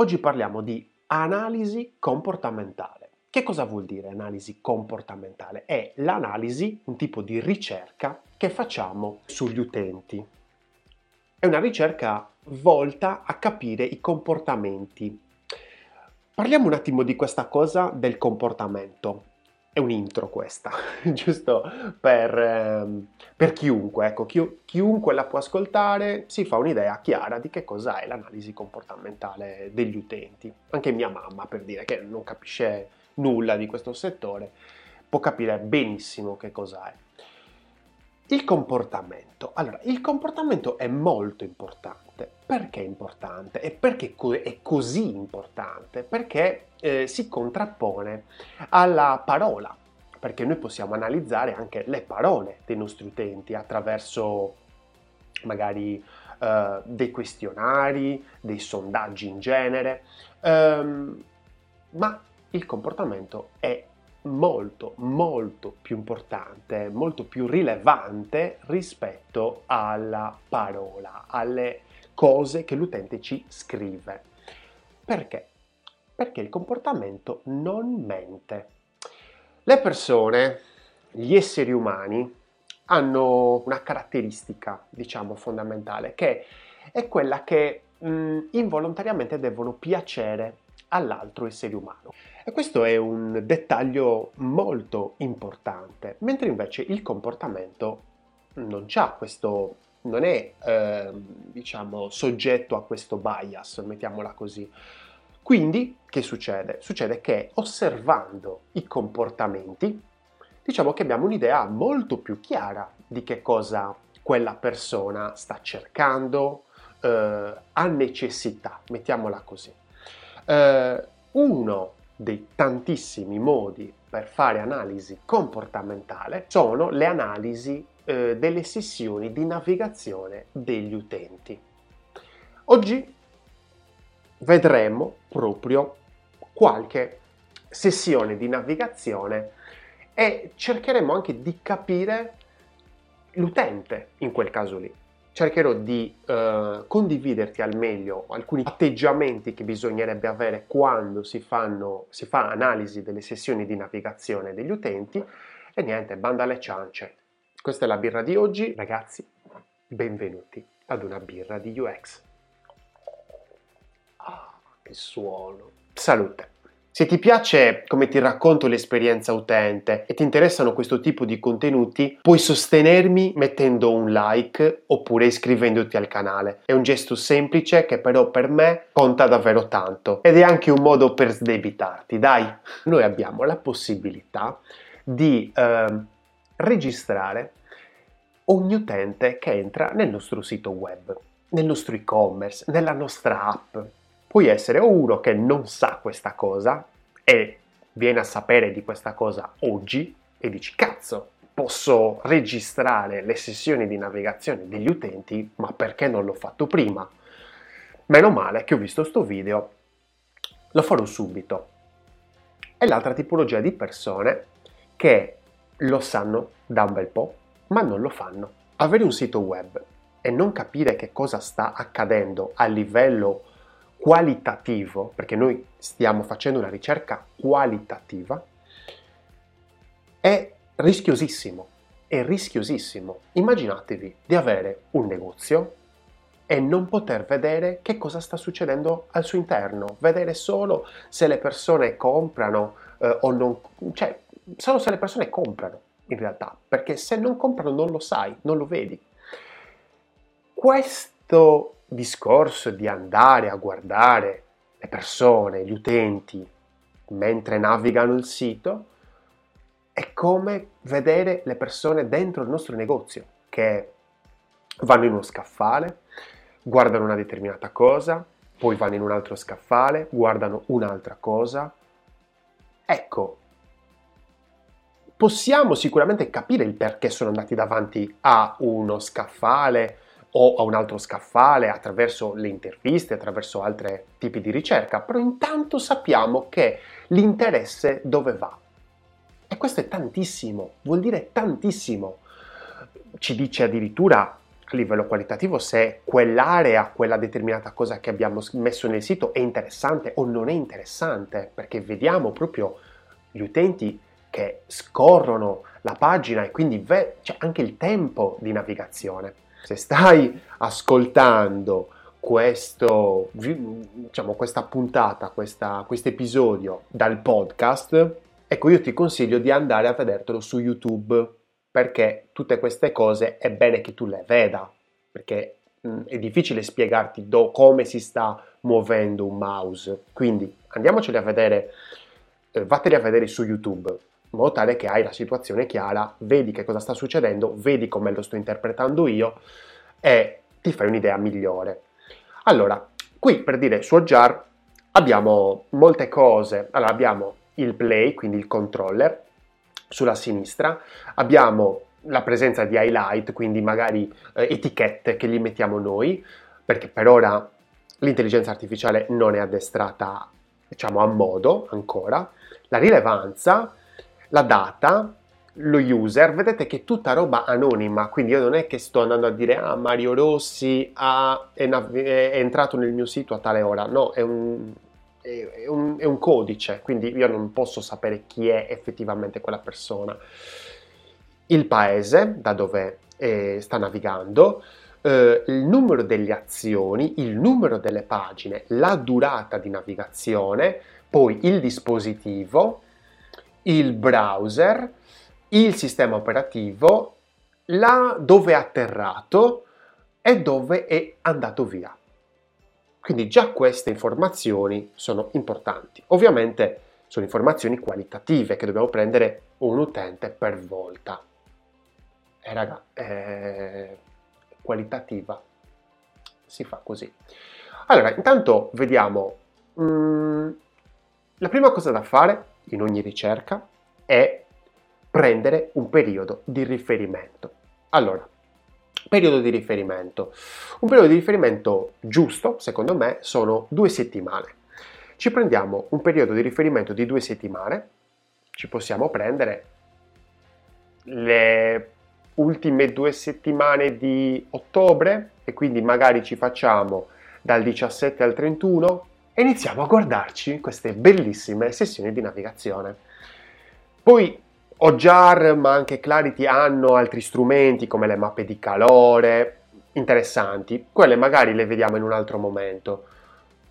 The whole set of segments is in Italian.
Oggi parliamo di analisi comportamentale. Che cosa vuol dire analisi comportamentale? È l'analisi, un tipo di ricerca che facciamo sugli utenti. È una ricerca volta a capire i comportamenti. Parliamo un attimo di questa cosa del comportamento è un intro questa, giusto per, ehm, per chiunque, ecco, chi, chiunque la può ascoltare si fa un'idea chiara di che cosa è l'analisi comportamentale degli utenti. Anche mia mamma, per dire che non capisce nulla di questo settore, può capire benissimo che cosa è. Il comportamento. Allora, il comportamento è molto importante. Perché è importante? E perché è così importante? Perché eh, si contrappone alla parola, perché noi possiamo analizzare anche le parole dei nostri utenti attraverso magari eh, dei questionari, dei sondaggi in genere, ehm, ma il comportamento è molto molto più importante, molto più rilevante rispetto alla parola, alle cose che l'utente ci scrive. Perché? Perché il comportamento non mente. Le persone, gli esseri umani, hanno una caratteristica, diciamo, fondamentale, che è quella che mh, involontariamente devono piacere all'altro essere umano. E questo è un dettaglio molto importante, mentre invece il comportamento non ha questo non è eh, diciamo soggetto a questo bias, mettiamola così. Quindi che succede? Succede che osservando i comportamenti, diciamo che abbiamo un'idea molto più chiara di che cosa quella persona sta cercando, eh, ha necessità, mettiamola così. Eh, uno dei tantissimi modi per fare analisi comportamentale sono le analisi eh, delle sessioni di navigazione degli utenti. Oggi vedremo proprio qualche sessione di navigazione e cercheremo anche di capire l'utente in quel caso lì cercherò di eh, condividerti al meglio alcuni atteggiamenti che bisognerebbe avere quando si, fanno, si fa analisi delle sessioni di navigazione degli utenti e niente, banda alle ciance. Questa è la birra di oggi, ragazzi, benvenuti ad una birra di UX. Ah, che suono. Salute. Se ti piace come ti racconto l'esperienza utente e ti interessano questo tipo di contenuti, puoi sostenermi mettendo un like oppure iscrivendoti al canale. È un gesto semplice che però per me conta davvero tanto ed è anche un modo per sdebitarti. Dai, noi abbiamo la possibilità di eh, registrare ogni utente che entra nel nostro sito web, nel nostro e-commerce, nella nostra app puoi essere o uno che non sa questa cosa e viene a sapere di questa cosa oggi e dici cazzo, posso registrare le sessioni di navigazione degli utenti, ma perché non l'ho fatto prima? Meno male che ho visto questo video, lo farò subito. E l'altra tipologia di persone che lo sanno da un bel po', ma non lo fanno. Avere un sito web e non capire che cosa sta accadendo a livello qualitativo, perché noi stiamo facendo una ricerca qualitativa, è rischiosissimo. È rischiosissimo. Immaginatevi di avere un negozio e non poter vedere che cosa sta succedendo al suo interno, vedere solo se le persone comprano eh, o non, cioè solo se le persone comprano in realtà, perché se non comprano non lo sai, non lo vedi. Questo discorso di andare a guardare le persone, gli utenti, mentre navigano il sito, è come vedere le persone dentro il nostro negozio, che vanno in uno scaffale, guardano una determinata cosa, poi vanno in un altro scaffale, guardano un'altra cosa. Ecco, possiamo sicuramente capire il perché sono andati davanti a uno scaffale o a un altro scaffale attraverso le interviste, attraverso altri tipi di ricerca, però intanto sappiamo che l'interesse dove va. E questo è tantissimo, vuol dire tantissimo. Ci dice addirittura a livello qualitativo se quell'area, quella determinata cosa che abbiamo messo nel sito è interessante o non è interessante, perché vediamo proprio gli utenti che scorrono la pagina e quindi ve- c'è anche il tempo di navigazione. Se stai ascoltando questo, diciamo, questa puntata, questo episodio dal podcast, ecco io ti consiglio di andare a vedertelo su YouTube perché tutte queste cose è bene che tu le veda, perché mh, è difficile spiegarti do, come si sta muovendo un mouse. Quindi andiamoceli a vedere, eh, vatteli a vedere su YouTube, in modo tale che hai la situazione chiara, vedi che cosa sta succedendo, vedi come lo sto interpretando io e ti fai un'idea migliore. Allora, qui per dire su Jar abbiamo molte cose. Allora, abbiamo il play, quindi il controller, sulla sinistra, abbiamo la presenza di highlight, quindi magari eh, etichette che gli mettiamo noi, perché per ora l'intelligenza artificiale non è addestrata, diciamo, a modo ancora, la rilevanza, la data, lo user, vedete che è tutta roba anonima, quindi io non è che sto andando a dire ah Mario Rossi ha, è, è entrato nel mio sito a tale ora, no, è un, è, un, è un codice, quindi io non posso sapere chi è effettivamente quella persona. Il paese da dove eh, sta navigando, eh, il numero delle azioni, il numero delle pagine, la durata di navigazione, poi il dispositivo, il browser, il sistema operativo, là dove è atterrato e dove è andato via. Quindi già queste informazioni sono importanti. Ovviamente sono informazioni qualitative che dobbiamo prendere un utente per volta. E raga, eh, qualitativa si fa così. Allora, intanto vediamo. Mm, la prima cosa da fare in ogni ricerca è prendere un periodo di riferimento. Allora, periodo di riferimento. Un periodo di riferimento giusto, secondo me, sono due settimane. Ci prendiamo un periodo di riferimento di due settimane, ci possiamo prendere le ultime due settimane di ottobre e quindi magari ci facciamo dal 17 al 31 e iniziamo a guardarci queste bellissime sessioni di navigazione. Poi OJAR ma anche Clarity hanno altri strumenti come le mappe di calore, interessanti, quelle magari le vediamo in un altro momento.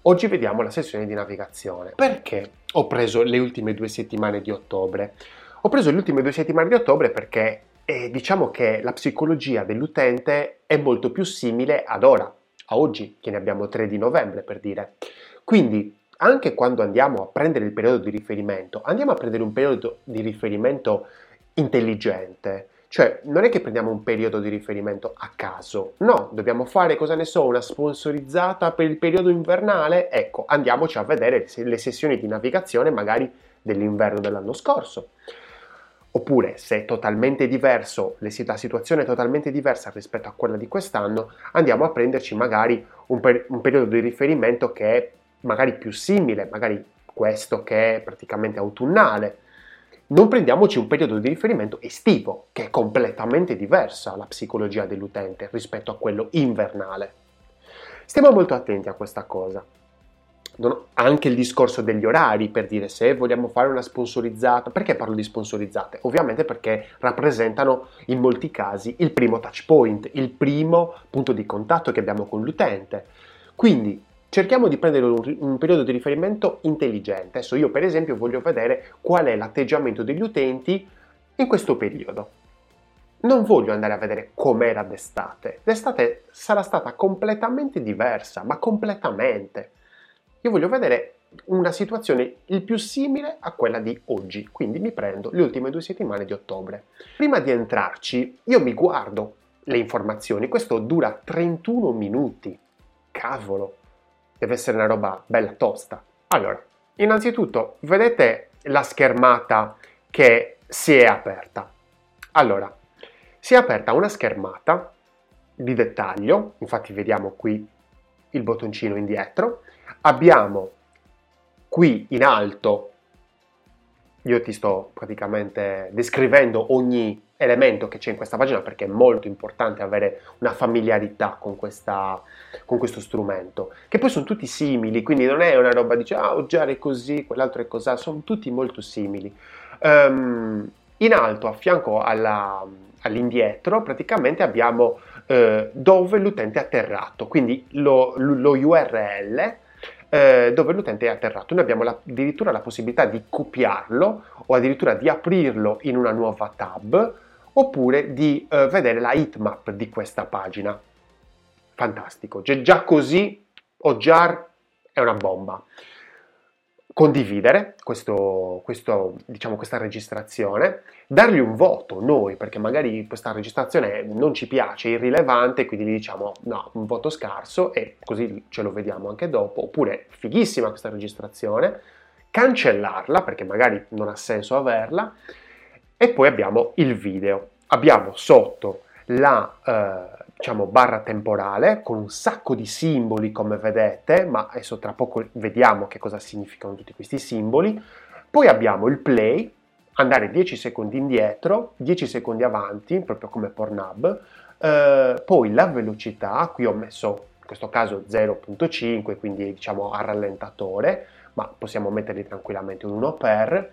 Oggi vediamo la sessione di navigazione. Perché ho preso le ultime due settimane di ottobre? Ho preso le ultime due settimane di ottobre perché eh, diciamo che la psicologia dell'utente è molto più simile ad ora, a oggi, che ne abbiamo 3 di novembre per dire. Quindi anche quando andiamo a prendere il periodo di riferimento, andiamo a prendere un periodo di riferimento intelligente. Cioè, non è che prendiamo un periodo di riferimento a caso, no, dobbiamo fare, cosa ne so, una sponsorizzata per il periodo invernale? Ecco, andiamoci a vedere le sessioni di navigazione magari dell'inverno dell'anno scorso. Oppure, se è totalmente diverso, la situazione è totalmente diversa rispetto a quella di quest'anno, andiamo a prenderci magari un, per- un periodo di riferimento che è magari più simile, magari questo che è praticamente autunnale. Non prendiamoci un periodo di riferimento estivo, che è completamente diversa la psicologia dell'utente rispetto a quello invernale. Stiamo molto attenti a questa cosa. Anche il discorso degli orari, per dire se vogliamo fare una sponsorizzata. Perché parlo di sponsorizzate? Ovviamente perché rappresentano in molti casi il primo touch point, il primo punto di contatto che abbiamo con l'utente. Quindi cerchiamo di prendere un, un, periodo di riferimento intelligente. Adesso io per esempio voglio vedere qual è l'atteggiamento degli utenti in questo periodo. Non voglio andare a vedere com'era d'estate. L'estate sarà stata completamente diversa, ma completamente. Io voglio vedere una situazione il più simile a quella di oggi, quindi mi prendo le ultime due settimane di ottobre. Prima di entrarci, io mi guardo le informazioni, questo dura 31 minuti. Cavolo, deve essere una roba bella tosta. Allora, innanzitutto, vedete la schermata che si è aperta. Allora, si è aperta una schermata di dettaglio, infatti vediamo qui il bottoncino indietro, abbiamo qui in alto, io ti sto praticamente descrivendo ogni elemento che c'è in questa pagina perché è molto importante avere una familiarità con, questa, con questo strumento, che poi sono tutti simili, quindi non è una roba dice ah Oggiare è così, quell'altro è così, sono tutti molto simili. Um, in alto, a fianco alla, all'indietro, praticamente abbiamo eh, dove l'utente è atterrato, quindi lo, lo URL eh, dove l'utente è atterrato. Noi abbiamo la, addirittura la possibilità di copiarlo o addirittura di aprirlo in una nuova tab oppure di eh, vedere la heatmap di questa pagina. Fantastico, già, già così Ojar è una bomba. Condividere questo, questo, diciamo, questa registrazione, dargli un voto noi, perché magari questa registrazione non ci piace, è irrilevante, quindi gli diciamo no, un voto scarso e così ce lo vediamo anche dopo, oppure fighissima questa registrazione, cancellarla perché magari non ha senso averla e poi abbiamo il video. Abbiamo sotto la eh, diciamo, barra temporale con un sacco di simboli come vedete, ma adesso tra poco vediamo che cosa significano tutti questi simboli. Poi abbiamo il play, andare 10 secondi indietro, 10 secondi avanti, proprio come Pornhub, eh, poi la velocità, qui ho messo in questo caso 0.5, quindi diciamo a rallentatore, ma possiamo metterli tranquillamente un 1 per,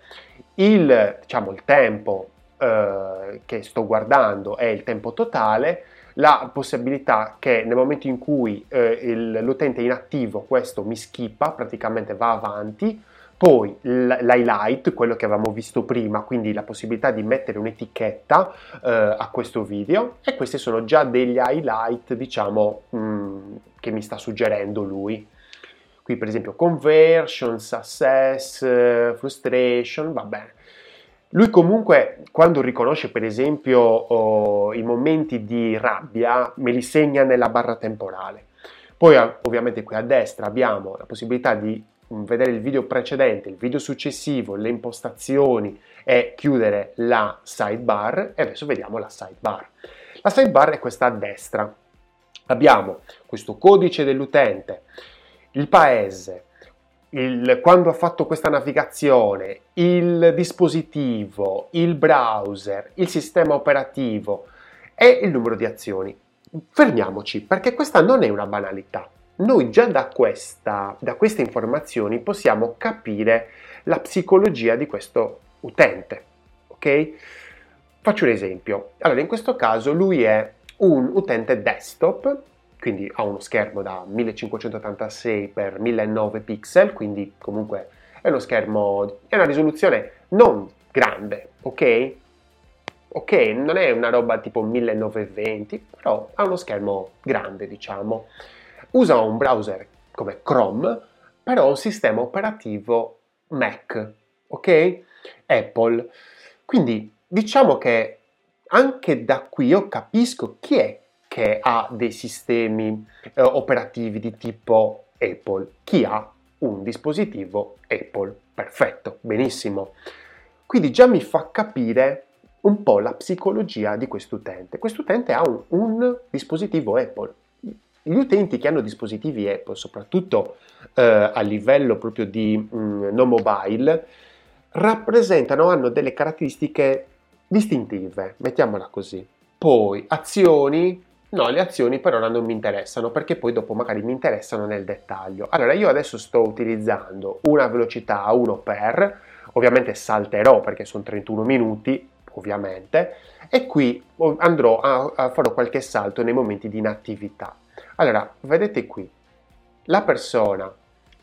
il, diciamo, il tempo eh, che sto guardando è il tempo totale, la possibilità che nel momento in cui eh, il, l'utente è inattivo questo mi skippa, praticamente va avanti, poi l'highlight, quello che avevamo visto prima, quindi la possibilità di mettere un'etichetta eh, a questo video e questi sono già degli highlight, diciamo, mh, mm, che mi sta suggerendo lui. Qui per esempio conversion, success, frustration, va bene. Lui comunque quando riconosce per esempio oh, i momenti di rabbia me li segna nella barra temporale. Poi ovviamente qui a destra abbiamo la possibilità di mm, vedere il video precedente, il video successivo, le impostazioni e chiudere la sidebar e adesso vediamo la sidebar. La sidebar è questa a destra. Abbiamo questo codice dell'utente, il paese, il, quando ha fatto questa navigazione, il dispositivo, il browser, il sistema operativo e il numero di azioni. Fermiamoci perché questa non è una banalità. Noi già da, questa, da queste informazioni possiamo capire la psicologia di questo utente. Ok? Faccio un esempio. Allora, in questo caso lui è un utente desktop quindi ha uno schermo da 1586 x 1009 pixel, quindi comunque è uno schermo, è una risoluzione non grande, ok? Ok, non è una roba tipo 1920, però ha uno schermo grande, diciamo. Usa un browser come Chrome, però un sistema operativo Mac, ok? Apple. Quindi diciamo che anche da qui io capisco chi è che ha dei sistemi eh, operativi di tipo Apple. Chi ha un dispositivo Apple? Perfetto, benissimo. Quindi già mi fa capire un po' la psicologia di quest'utente. Quest'utente ha un, un dispositivo Apple. Gli utenti che hanno dispositivi Apple, soprattutto eh, a livello proprio di mh, mm, non mobile, rappresentano, hanno delle caratteristiche distintive, mettiamola così. Poi azioni No, le azioni per ora non mi interessano perché poi dopo magari mi interessano nel dettaglio. Allora io adesso sto utilizzando una velocità a 1 per, ovviamente salterò perché sono 31 minuti, ovviamente, e qui andrò a, a fare qualche salto nei momenti di inattività. Allora, vedete qui, la persona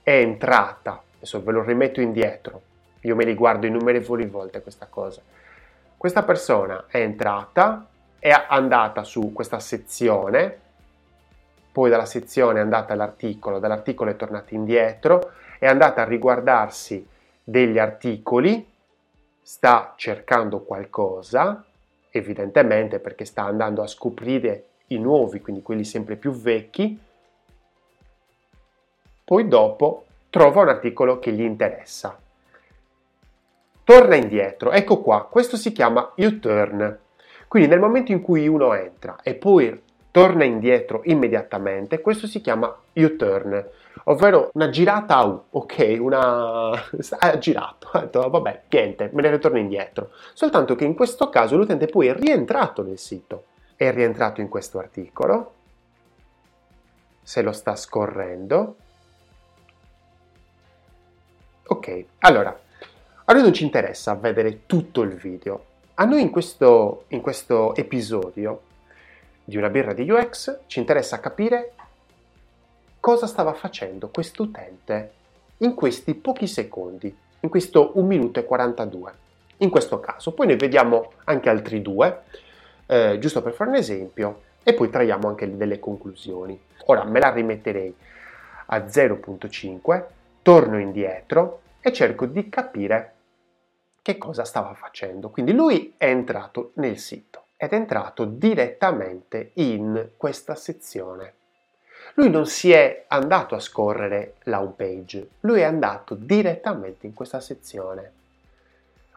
è entrata, adesso ve lo rimetto indietro, io me li guardo innumerevoli volte questa cosa. Questa persona è entrata, è andata su questa sezione, poi dalla sezione è andata all'articolo, dall'articolo è tornata indietro, è andata a riguardarsi degli articoli, sta cercando qualcosa, evidentemente perché sta andando a scoprire i nuovi, quindi quelli sempre più vecchi, poi dopo trova un articolo che gli interessa. Torna indietro, ecco qua, questo si chiama U-turn. Quindi nel momento in cui uno entra e poi torna indietro immediatamente, questo si chiama U-turn. ovvero una girata U, ok? Una... ha girato, ha detto vabbè, niente, me ne ritorno indietro. Soltanto che in questo caso l'utente poi è rientrato nel sito, è rientrato in questo articolo, se lo sta scorrendo. Ok, allora, a noi non ci interessa vedere tutto il video. A noi in questo, in questo episodio di una birra di UX ci interessa capire cosa stava facendo questo utente in questi pochi secondi, in questo 1 minuto e 42. In questo caso, poi ne vediamo anche altri due, eh, giusto per fare un esempio, e poi traiamo anche delle conclusioni. Ora me la rimetterei a 0.5, torno indietro e cerco di capire che cosa stava facendo. Quindi lui è entrato nel sito ed è entrato direttamente in questa sezione lui non si è andato a scorrere la home page, lui è andato direttamente in questa sezione.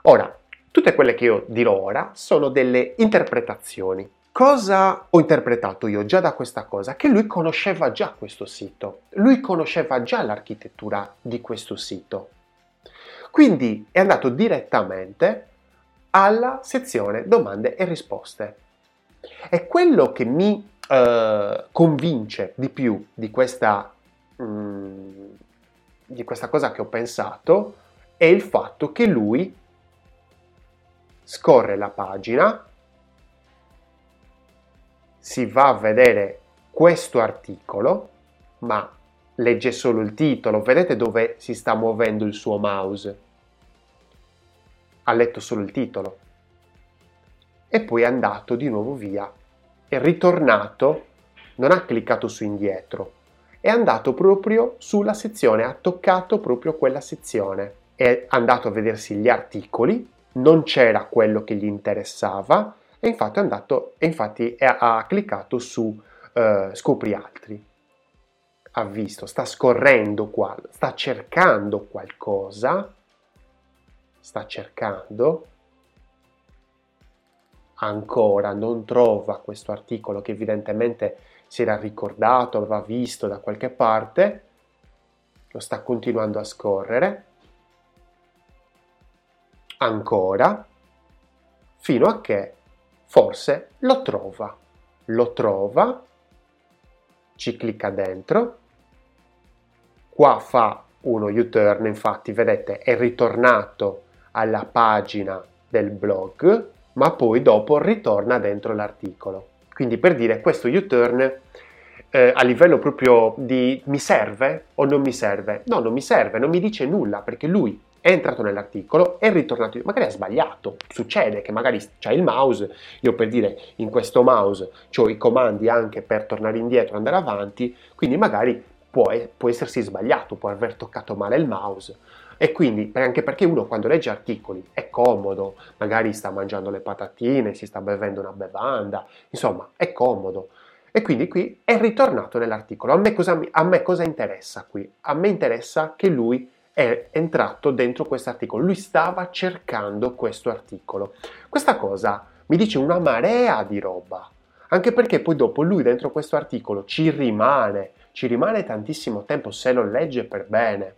Ora, tutte quelle che io dirò ora sono delle interpretazioni. Cosa ho interpretato io già da questa cosa? Che lui conosceva già questo sito, lui conosceva già l'architettura di questo sito. Quindi è andato direttamente alla sezione domande e risposte. E quello che mi eh, convince di più di questa, mm, di questa cosa che ho pensato è il fatto che lui scorre la pagina, si va a vedere questo articolo, ma legge solo il titolo, vedete dove si sta muovendo il suo mouse? Ha letto solo il titolo e poi è andato di nuovo via è ritornato, non ha cliccato su indietro, è andato proprio sulla sezione, ha toccato proprio quella sezione, è andato a vedersi gli articoli, non c'era quello che gli interessava e infatti, è andato, e infatti ha cliccato su uh, scopri altri. Ha visto, sta scorrendo qua, sta cercando qualcosa, sta cercando ancora non trova questo articolo che evidentemente si era ricordato, aveva visto da qualche parte, lo sta continuando a scorrere, ancora, fino a che forse lo trova, lo trova, ci clicca dentro, qua fa uno U-turn, infatti vedete è ritornato alla pagina del blog, ma poi dopo ritorna dentro l'articolo. Quindi per dire questo U-turn eh, a livello proprio di mi serve o non mi serve? No, non mi serve, non mi dice nulla perché lui è entrato nell'articolo, è ritornato, magari ha sbagliato, succede che magari c'è il mouse, io per dire in questo mouse ho i comandi anche per tornare indietro andare avanti, quindi magari può, può essersi sbagliato, può aver toccato male il mouse e quindi anche perché uno quando legge articoli è comodo, magari sta mangiando le patatine, si sta bevendo una bevanda, insomma è comodo. E quindi qui è ritornato nell'articolo. A me, cosa, a me cosa interessa qui? A me interessa che lui è entrato dentro questo articolo, lui stava cercando questo articolo. Questa cosa mi dice una marea di roba, anche perché poi dopo lui dentro questo articolo ci rimane, ci rimane tantissimo tempo se lo legge per bene.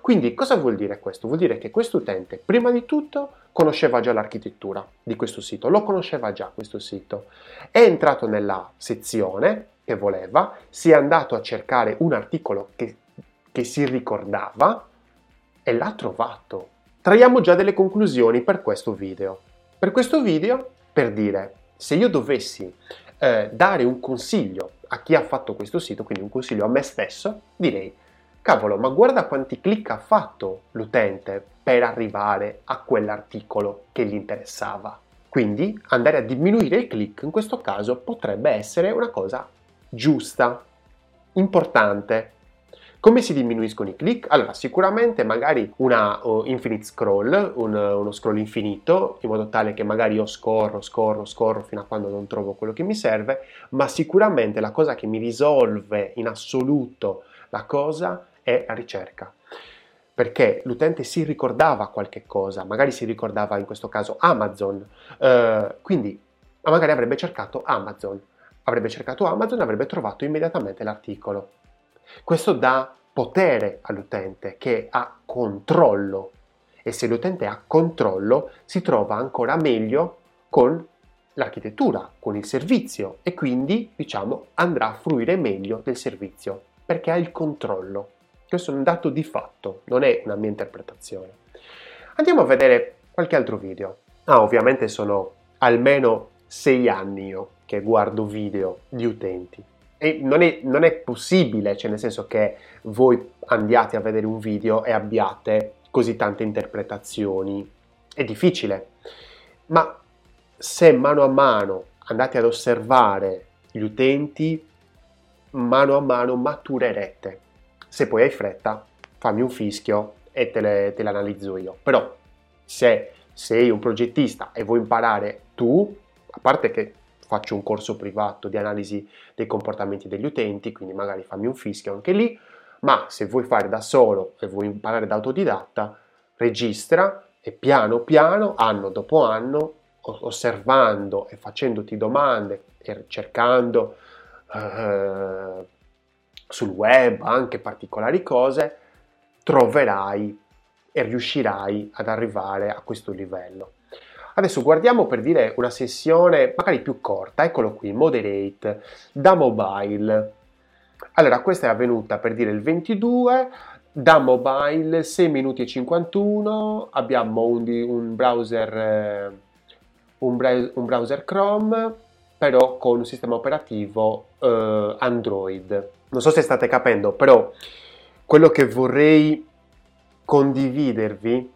Quindi cosa vuol dire questo? Vuol dire che questo utente prima di tutto conosceva già l'architettura di questo sito, lo conosceva già questo sito, è entrato nella sezione che voleva, si è andato a cercare un articolo che, che si ricordava e l'ha trovato. Traiamo già delle conclusioni per questo video. Per questo video, per dire, se io dovessi eh, dare un consiglio a chi ha fatto questo sito, quindi un consiglio a me stesso, direi cavolo, ma guarda quanti click ha fatto l'utente per arrivare a quell'articolo che gli interessava. Quindi andare a diminuire i click in questo caso potrebbe essere una cosa giusta, importante. Come si diminuiscono i click? Allora, sicuramente magari una uh, infinite scroll, un, uno scroll infinito, in modo tale che magari io scorro, scorro, scorro fino a quando non trovo quello che mi serve, ma sicuramente la cosa che mi risolve in assoluto la cosa è la ricerca. Perché l'utente si ricordava qualche cosa, magari si ricordava in questo caso Amazon, eh, quindi magari avrebbe cercato Amazon, avrebbe cercato Amazon e avrebbe trovato immediatamente l'articolo. Questo dà potere all'utente che ha controllo e se l'utente ha controllo si trova ancora meglio con l'architettura, con il servizio e quindi diciamo andrà a fruire meglio del servizio perché ha il controllo. Questo è un dato di fatto, non è una mia interpretazione. Andiamo a vedere qualche altro video. Ah, ovviamente sono almeno sei anni io che guardo video di utenti. E non è, non è possibile, cioè nel senso che voi andiate a vedere un video e abbiate così tante interpretazioni. È difficile. Ma se mano a mano andate ad osservare gli utenti, mano a mano maturerete. Se poi hai fretta, fammi un fischio e te le, te le analizzo io. Però se sei un progettista e vuoi imparare tu, a parte che faccio un corso privato di analisi dei comportamenti degli utenti, quindi magari fammi un fischio anche lì, ma se vuoi fare da solo e vuoi imparare da autodidatta, registra e piano piano, anno dopo anno, osservando e facendoti domande e cercando eh, sul web anche particolari cose, troverai e riuscirai ad arrivare a questo livello. Adesso guardiamo per dire una sessione magari più corta, eccolo qui, moderate, da mobile. Allora, questa è avvenuta per dire il 22, da mobile 6 minuti e 51, abbiamo un, un, browser, eh, un, un browser Chrome, però con un sistema operativo eh, Android. Non so se state capendo, però quello che vorrei condividervi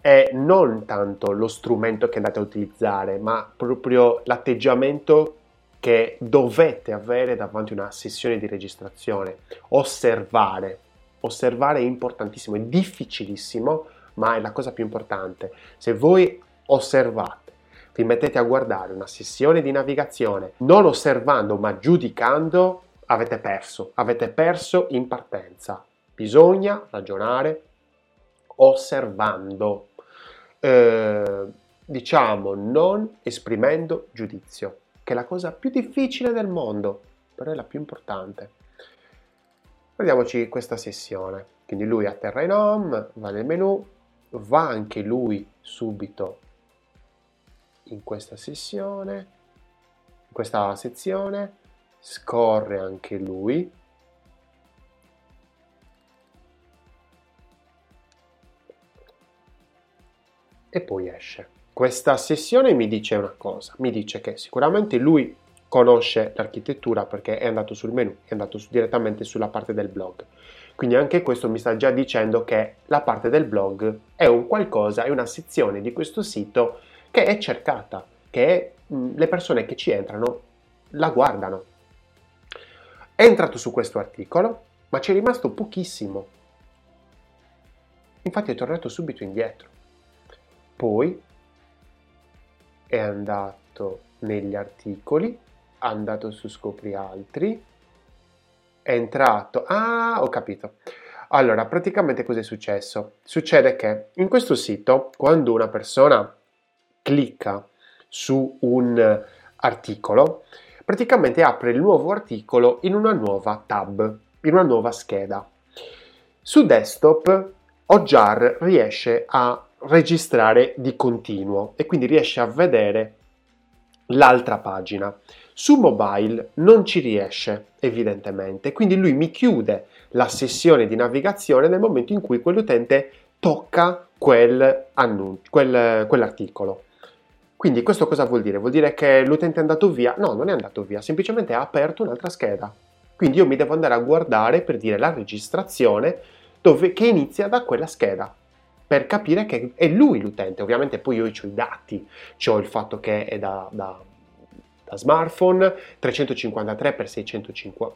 è non tanto lo strumento che andate a utilizzare, ma proprio l'atteggiamento che dovete avere davanti a una sessione di registrazione. Osservare. Osservare è importantissimo, è difficilissimo, ma è la cosa più importante. Se voi osservate, vi mettete a guardare una sessione di navigazione, non osservando ma giudicando, avete perso. Avete perso in partenza. Bisogna ragionare osservando, eh, diciamo non esprimendo giudizio, che è la cosa più difficile del mondo, però è la più importante. Vediamoci questa sessione. Quindi lui atterra in home, va nel menu, va anche lui subito in questa sessione, in questa sezione, scorre anche lui, e poi esce. Questa sessione mi dice una cosa, mi dice che sicuramente lui conosce l'architettura perché è andato sul menu, è andato su, direttamente sulla parte del blog. Quindi anche questo mi sta già dicendo che la parte del blog è un qualcosa, è una sezione di questo sito che è cercata, che mh, le persone che ci entrano la guardano. È entrato su questo articolo, ma ci è rimasto pochissimo. Infatti è tornato subito indietro. Poi è andato negli articoli, è andato su scopri altri, è entrato... Ah, ho capito. Allora, praticamente cosa è successo? Succede che in questo sito, quando una persona clicca su un articolo, praticamente apre il nuovo articolo in una nuova tab, in una nuova scheda. Su desktop, Ojar riesce a registrare di continuo e quindi riesce a vedere l'altra pagina. Su mobile non ci riesce, evidentemente, quindi lui mi chiude la sessione di navigazione nel momento in cui quell'utente tocca quel annuncio, quel, quell'articolo. Quindi questo cosa vuol dire? Vuol dire che l'utente è andato via? No, non è andato via, semplicemente ha aperto un'altra scheda. Quindi io mi devo andare a guardare per dire la registrazione dove, che inizia da quella scheda per capire che è lui l'utente. Ovviamente poi io ho i dati, ho il fatto che è da, da, da smartphone 353 x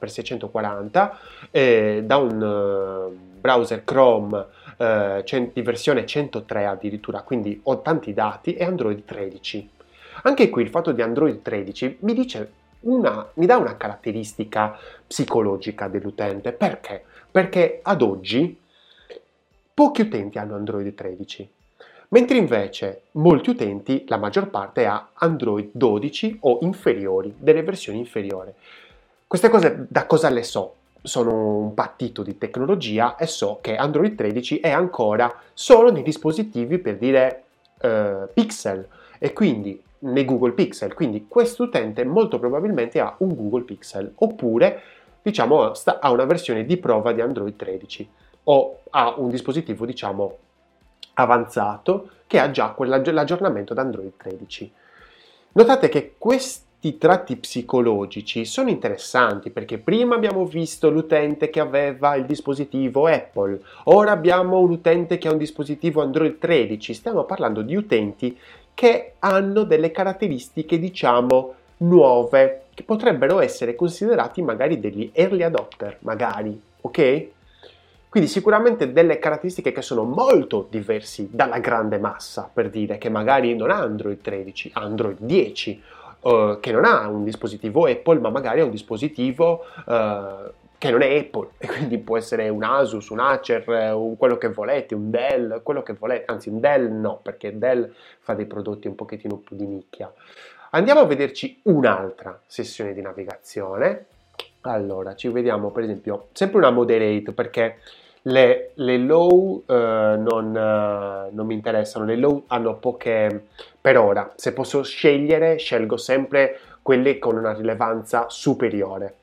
640 eh, da un uh, browser Chrome uh, di versione 103 addirittura, quindi ho tanti dati e Android 13. Anche qui il fatto di Android 13 mi dice una, mi dà una caratteristica psicologica dell'utente. Perché? Perché ad oggi pochi utenti hanno Android 13, mentre invece molti utenti, la maggior parte, ha Android 12 o inferiori, delle versioni inferiori. Queste cose da cosa le so? sono un partito di tecnologia e so che Android 13 è ancora solo nei dispositivi per dire eh, Pixel e quindi nei Google Pixel, quindi questo utente molto probabilmente ha un Google Pixel oppure diciamo sta, ha una versione di prova di Android 13 o ha un dispositivo diciamo avanzato che ha già l'aggiornamento da Android 13. Notate che questi tratti psicologici sono interessanti perché prima abbiamo visto l'utente che aveva il dispositivo Apple, ora abbiamo un utente che ha un dispositivo Android 13, stiamo parlando di utenti che hanno delle caratteristiche, diciamo, nuove, che potrebbero essere considerati magari degli early adopter, magari, ok? Quindi sicuramente delle caratteristiche che sono molto diversi dalla grande massa, per dire che magari non ha Android 13, Android 10, uh, che non ha un dispositivo Apple, ma magari ha un dispositivo uh, che non è Apple, e quindi può essere un Asus, un Acer, un quello che volete, un Dell, quello che volete, anzi un Dell no, perché Dell fa dei prodotti un pochettino più di nicchia. Andiamo a vederci un'altra sessione di navigazione. Allora, ci vediamo per esempio sempre una moderate perché le, le low uh, non, uh, non, mi interessano, le low hanno poche per ora. Se posso scegliere, scelgo sempre quelle con una rilevanza superiore.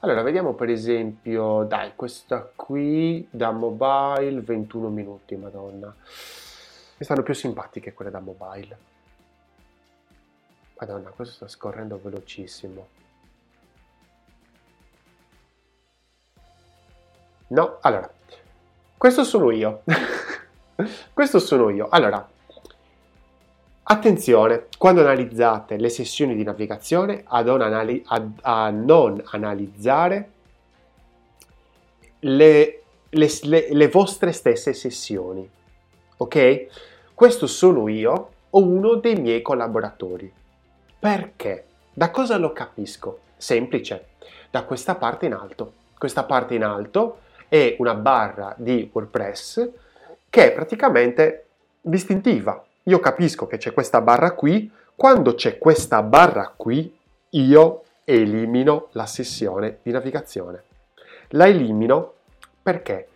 Allora, vediamo per esempio, dai, questa qui da mobile 21 minuti, madonna. Mi stanno più simpatiche quelle da mobile. Madonna, questo sta scorrendo velocissimo. No, allora, questo sono io. questo sono io. Allora, Attenzione, quando analizzate le sessioni di navigazione a non, anali- a, a non analizzare le, le, le, le, vostre stesse sessioni. Ok? Questo sono io o uno dei miei collaboratori. Perché? Da cosa lo capisco? Semplice, da questa parte in alto. Questa parte in alto è una barra di WordPress che è praticamente distintiva io capisco che c'è questa barra qui, quando c'è questa barra qui, io elimino la sessione di navigazione. La elimino perché?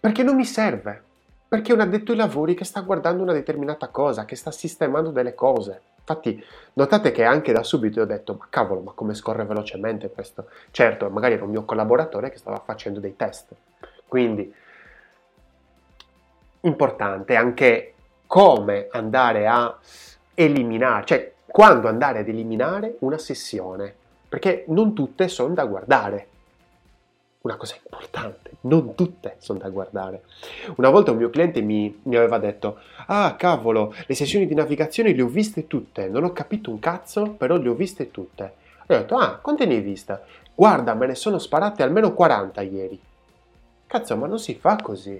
Perché non mi serve, perché è un addetto ai lavori che sta guardando una determinata cosa, che sta sistemando delle cose. Infatti, notate che anche da subito ho detto: Ma cavolo, ma come scorre velocemente questo? Certo, magari era un mio collaboratore che stava facendo dei test. Quindi, importante anche come andare a eliminare, cioè quando andare ad eliminare una sessione, perché non tutte sono da guardare. Una cosa importante, non tutte sono da guardare. Una volta un mio cliente mi, mi aveva detto, ah cavolo, le sessioni di navigazione le ho viste tutte, non ho capito un cazzo, però le ho viste tutte. E ho detto, ah, quante ne hai viste? Guarda, me ne sono sparate almeno 40 ieri. Cazzo, ma non si fa così.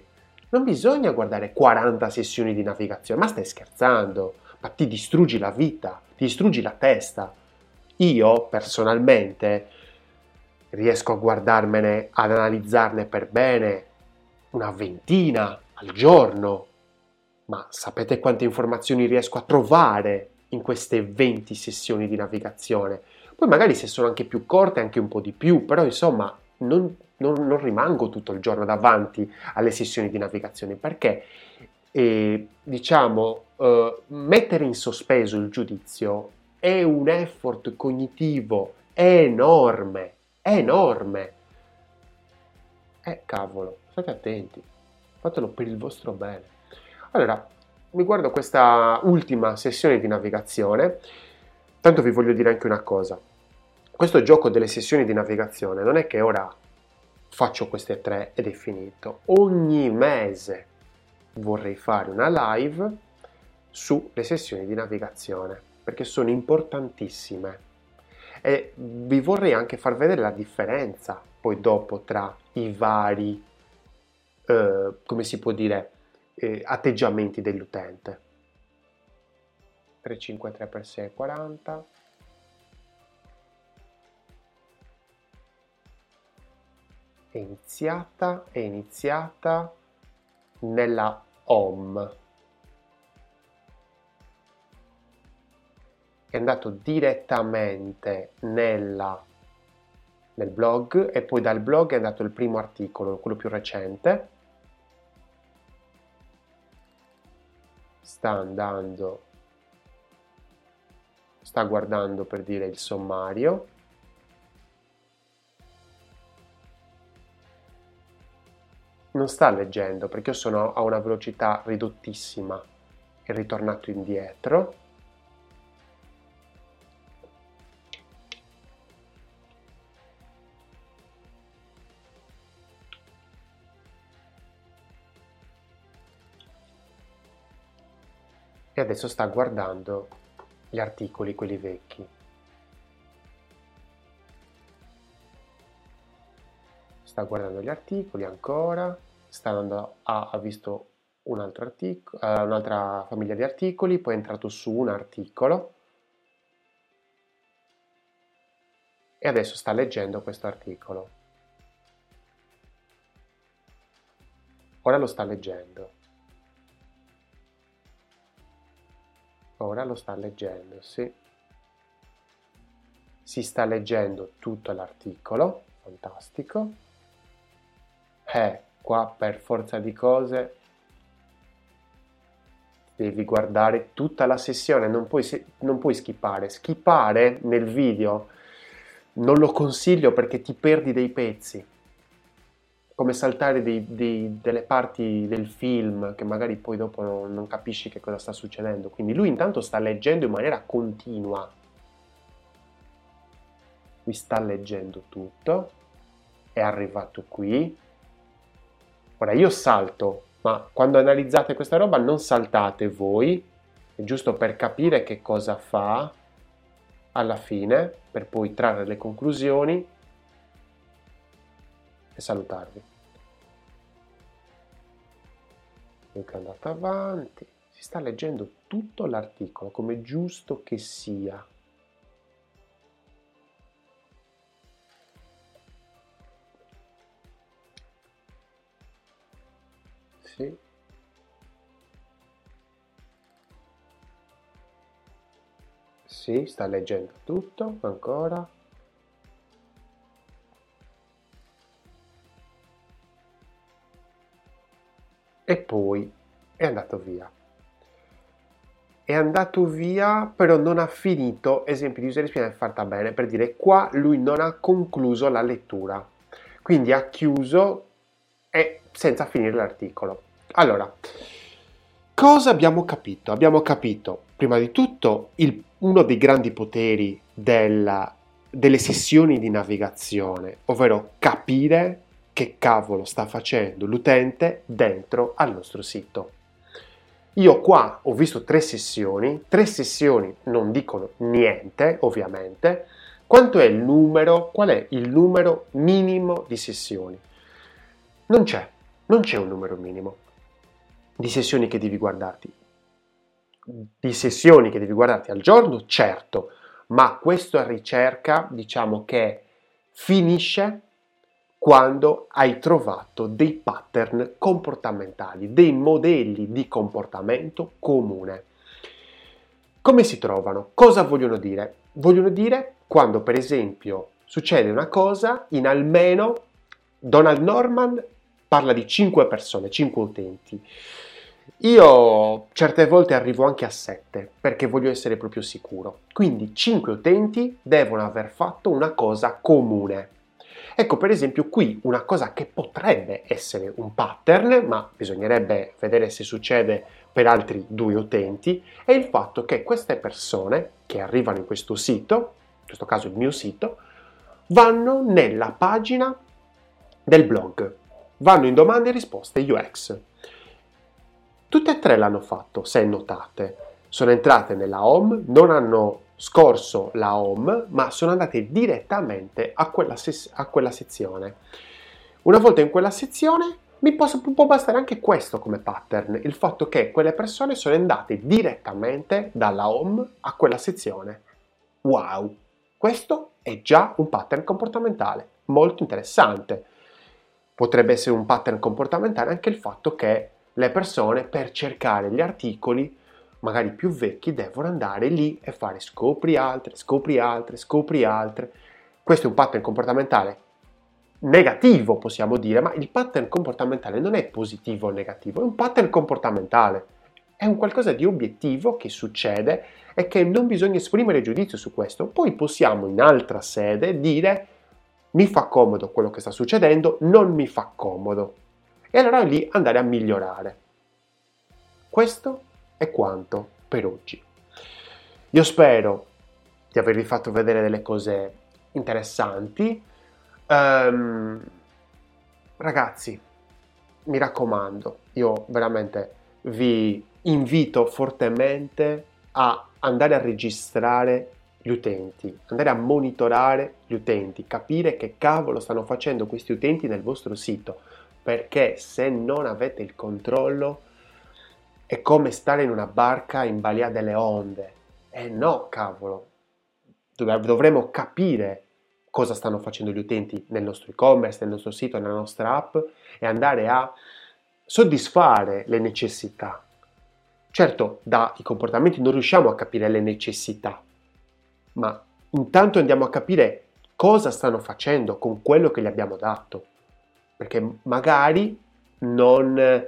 Non bisogna guardare 40 sessioni di navigazione, ma stai scherzando, ma ti distruggi la vita, ti distruggi la testa. Io personalmente riesco a guardarmene, ad analizzarne per bene una ventina al giorno, ma sapete quante informazioni riesco a trovare in queste 20 sessioni di navigazione? Poi magari se sono anche più corte anche un po' di più, però insomma non, non, non rimango tutto il giorno davanti alle sessioni di navigazione. Perché? Eh, diciamo eh, mettere in sospeso il giudizio è un effort cognitivo enorme, enorme. Eh cavolo, state attenti, fatelo per il vostro bene. Allora, mi guardo questa ultima sessione di navigazione, tanto vi voglio dire anche una cosa. Questo gioco delle sessioni di navigazione non è che ora faccio queste tre ed è finito. Ogni mese vorrei fare una live sulle sessioni di navigazione perché sono importantissime e vi vorrei anche far vedere la differenza poi dopo tra i vari, eh, come si può dire, eh, atteggiamenti dell'utente. 353 per 6 40 è iniziata, è iniziata nella home. È andato direttamente nella nel blog e poi dal blog è andato il primo articolo, quello più recente. Sta andando, sta guardando per dire il sommario. Non sta leggendo perché io sono a una velocità ridottissima e ritornato indietro e adesso sta guardando gli articoli, quelli vecchi. Sta guardando gli articoli ancora, sta andando a, ha visto un altro articolo, uh, un'altra famiglia di articoli, poi è entrato su un articolo e adesso sta leggendo questo articolo. Ora lo sta leggendo. Ora lo sta leggendo, sì. Si sta leggendo tutto l'articolo, fantastico. Eh, qua per forza di cose devi guardare tutta la sessione, non puoi, non puoi skippare. Skippare nel video non lo consiglio perché ti perdi dei pezzi come saltare dei, dei, delle parti del film che magari poi dopo non, non capisci che cosa sta succedendo. Quindi lui intanto sta leggendo in maniera continua. Lui sta leggendo tutto, è arrivato qui. Ora io salto, ma quando analizzate questa roba non saltate voi, è giusto per capire che cosa fa alla fine, per poi trarre le conclusioni e salutarvi. Luca è andato avanti, si sta leggendo tutto l'articolo come giusto che sia. Sì. Sì, sta leggendo tutto ancora. E poi è andato via. È andato via, però non ha finito, esempio di user experience fatta bene, per dire qua lui non ha concluso la lettura, quindi ha chiuso e senza finire l'articolo. Allora, cosa abbiamo capito? Abbiamo capito, prima di tutto, il, uno dei grandi poteri della, delle sessioni di navigazione, ovvero capire che cavolo sta facendo l'utente dentro al nostro sito. Io qua ho visto tre sessioni, tre sessioni non dicono niente ovviamente, quanto è il numero, qual è il numero minimo di sessioni? Non c'è, non c'è un numero minimo di sessioni che devi guardarti. Di sessioni che devi guardarti al giorno, certo, ma questa ricerca diciamo che finisce quando hai trovato dei pattern comportamentali, dei modelli di comportamento comune. Come si trovano? Cosa vogliono dire? Vogliono dire quando per esempio succede una cosa in almeno Donald Norman parla di 5 persone, 5 utenti. Io certe volte arrivo anche a 7 perché voglio essere proprio sicuro. Quindi 5 utenti devono aver fatto una cosa comune. Ecco per esempio qui una cosa che potrebbe essere un pattern, ma bisognerebbe vedere se succede per altri due utenti, è il fatto che queste persone che arrivano in questo sito, in questo caso il mio sito, vanno nella pagina del blog, vanno in domande e risposte UX. Tutte e tre l'hanno fatto, se notate. Sono entrate nella home, non hanno scorso la home, ma sono andate direttamente a quella, ses- a quella sezione. Una volta in quella sezione mi può, può, bastare anche questo come pattern, il fatto che quelle persone sono andate direttamente dalla home a quella sezione. Wow! Questo è già un pattern comportamentale, molto interessante. Potrebbe essere un pattern comportamentale anche il fatto che le persone per cercare gli articoli magari più vecchi, devono andare lì e fare scopri altre, scopri altre, scopri altre. questo è un pattern comportamentale negativo, possiamo dire, ma il pattern comportamentale non è positivo o negativo, è un pattern comportamentale. È un qualcosa di obiettivo che succede e che non bisogna esprimere giudizio su questo. Poi possiamo in altra sede dire mi fa comodo quello che sta succedendo, non mi fa comodo. E allora lì andare a migliorare. Questo è quanto per oggi. Io spero di avervi fatto vedere delle cose interessanti. Um, ragazzi, mi raccomando, io veramente vi invito fortemente a andare a registrare gli utenti, andare a monitorare gli utenti, capire che cavolo stanno facendo questi utenti nel vostro sito, perché se non avete il controllo è come stare in una barca in balia delle onde. Eh no, cavolo, dovremmo capire cosa stanno facendo gli utenti nel nostro e-commerce, nel nostro sito, nella nostra app e andare a soddisfare le necessità. Certo, dai comportamenti non riusciamo a capire le necessità, ma intanto andiamo a capire cosa stanno facendo con quello che gli abbiamo dato, perché magari non,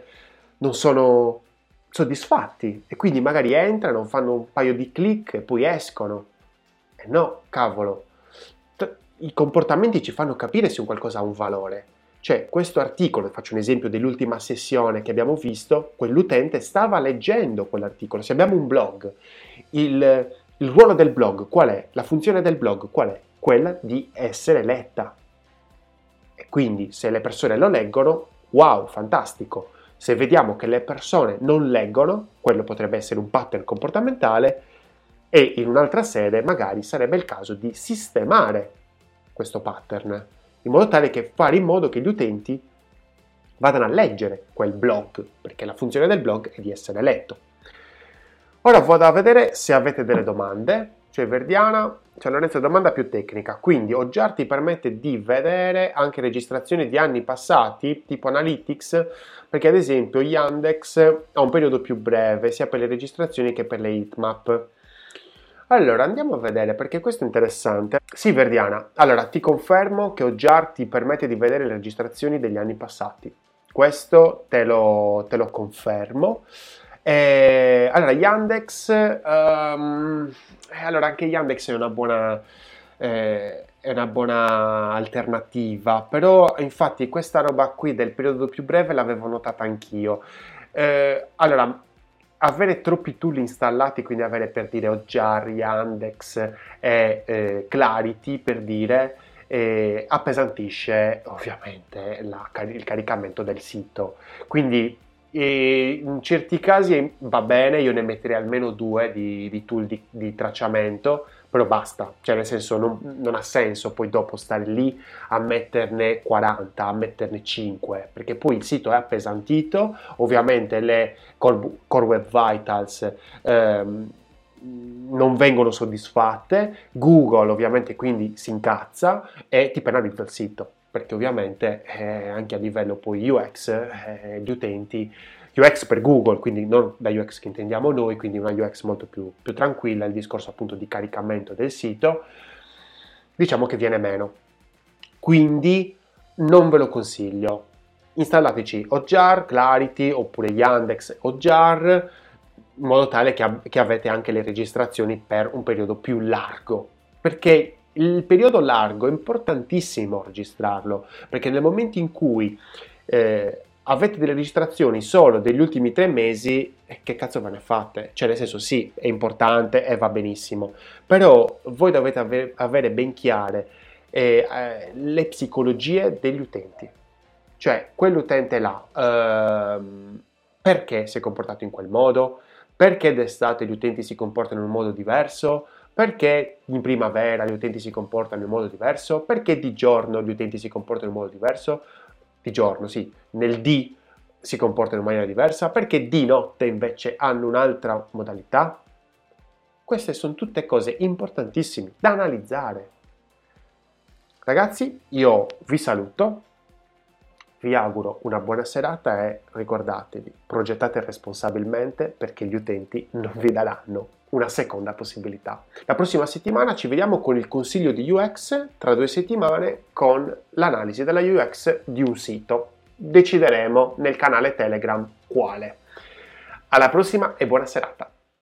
non sono soddisfatti e quindi magari entrano, fanno un paio di clic e poi escono. E no, cavolo, i comportamenti ci fanno capire se un qualcosa ha un valore. Cioè, questo articolo, faccio un esempio dell'ultima sessione che abbiamo visto, quell'utente stava leggendo quell'articolo. Se abbiamo un blog, il, il ruolo del blog qual è? La funzione del blog qual è? Quella di essere letta. E quindi se le persone lo leggono, wow, fantastico. Se vediamo che le persone non leggono, quello potrebbe essere un pattern comportamentale e in un'altra sede magari sarebbe il caso di sistemare questo pattern in modo tale che fare in modo che gli utenti vadano a leggere quel blog, perché la funzione del blog è di essere letto. Ora vado a vedere se avete delle domande. C'è Verdiana, c'è Lorenzo domanda più tecnica. Quindi Oggiar ti permette di vedere anche registrazioni di anni passati, tipo Analytics, perché ad esempio Yandex ha un periodo più breve, sia per le registrazioni che per le heatmap. Allora, andiamo a vedere perché questo è interessante. Sì, Verdiana. Allora, ti confermo che Oggiar ti permette di vedere le registrazioni degli anni passati. Questo te lo, te lo confermo. E, allora, Yandex... Um, allora, anche Yandex è una buona... Eh, è una buona alternativa, però infatti questa roba qui del periodo più breve l'avevo notata anch'io. Eh, allora, avere troppi tool installati, quindi avere per dire Ogjar, Yandex e eh, Clarity per dire, eh, appesantisce ovviamente la, il caricamento del sito. Quindi eh, in certi casi va bene, io ne metterei almeno due di, di tool di, di tracciamento però basta, cioè nel senso non, non, ha senso poi dopo stare lì a metterne 40, a metterne 5, perché poi il sito è appesantito, ovviamente le Core, core Web Vitals ehm, non vengono soddisfatte, Google ovviamente quindi si incazza e ti penalizza il sito, perché ovviamente eh, anche a livello poi UX eh, gli utenti UX per Google, quindi non la UX che intendiamo noi, quindi una UX molto più, più tranquilla, il discorso appunto di caricamento del sito, diciamo che viene meno. Quindi non ve lo consiglio. Installateci Ojar, Clarity oppure Yandex Ojar in modo tale che, che avete anche le registrazioni per un periodo più largo. Perché il periodo largo è importantissimo registrarlo, perché nel momento in cui eh, avete delle registrazioni solo degli ultimi tre mesi, che cazzo ve ne fate? Cioè, nel senso, sì, è importante e va benissimo, però voi dovete ave- avere ben chiare eh, eh, le psicologie degli utenti. Cioè, quell'utente là, ehm, perché si è comportato in quel modo? Perché d'estate gli utenti si comportano in un modo diverso? Perché in primavera gli utenti si comportano in modo diverso? Perché di giorno gli utenti si comportano in modo diverso? di giorno, sì, nel D si comportano in maniera diversa, perché di notte invece hanno un'altra modalità? Queste sono tutte cose importantissime da analizzare. Ragazzi, io vi saluto. Vi auguro una buona serata e ricordatevi, progettate responsabilmente perché gli utenti non vi daranno una seconda possibilità. La prossima settimana ci vediamo con il consiglio di UX, tra due settimane con l'analisi della UX di un sito. Decideremo nel canale Telegram quale. Alla prossima e buona serata.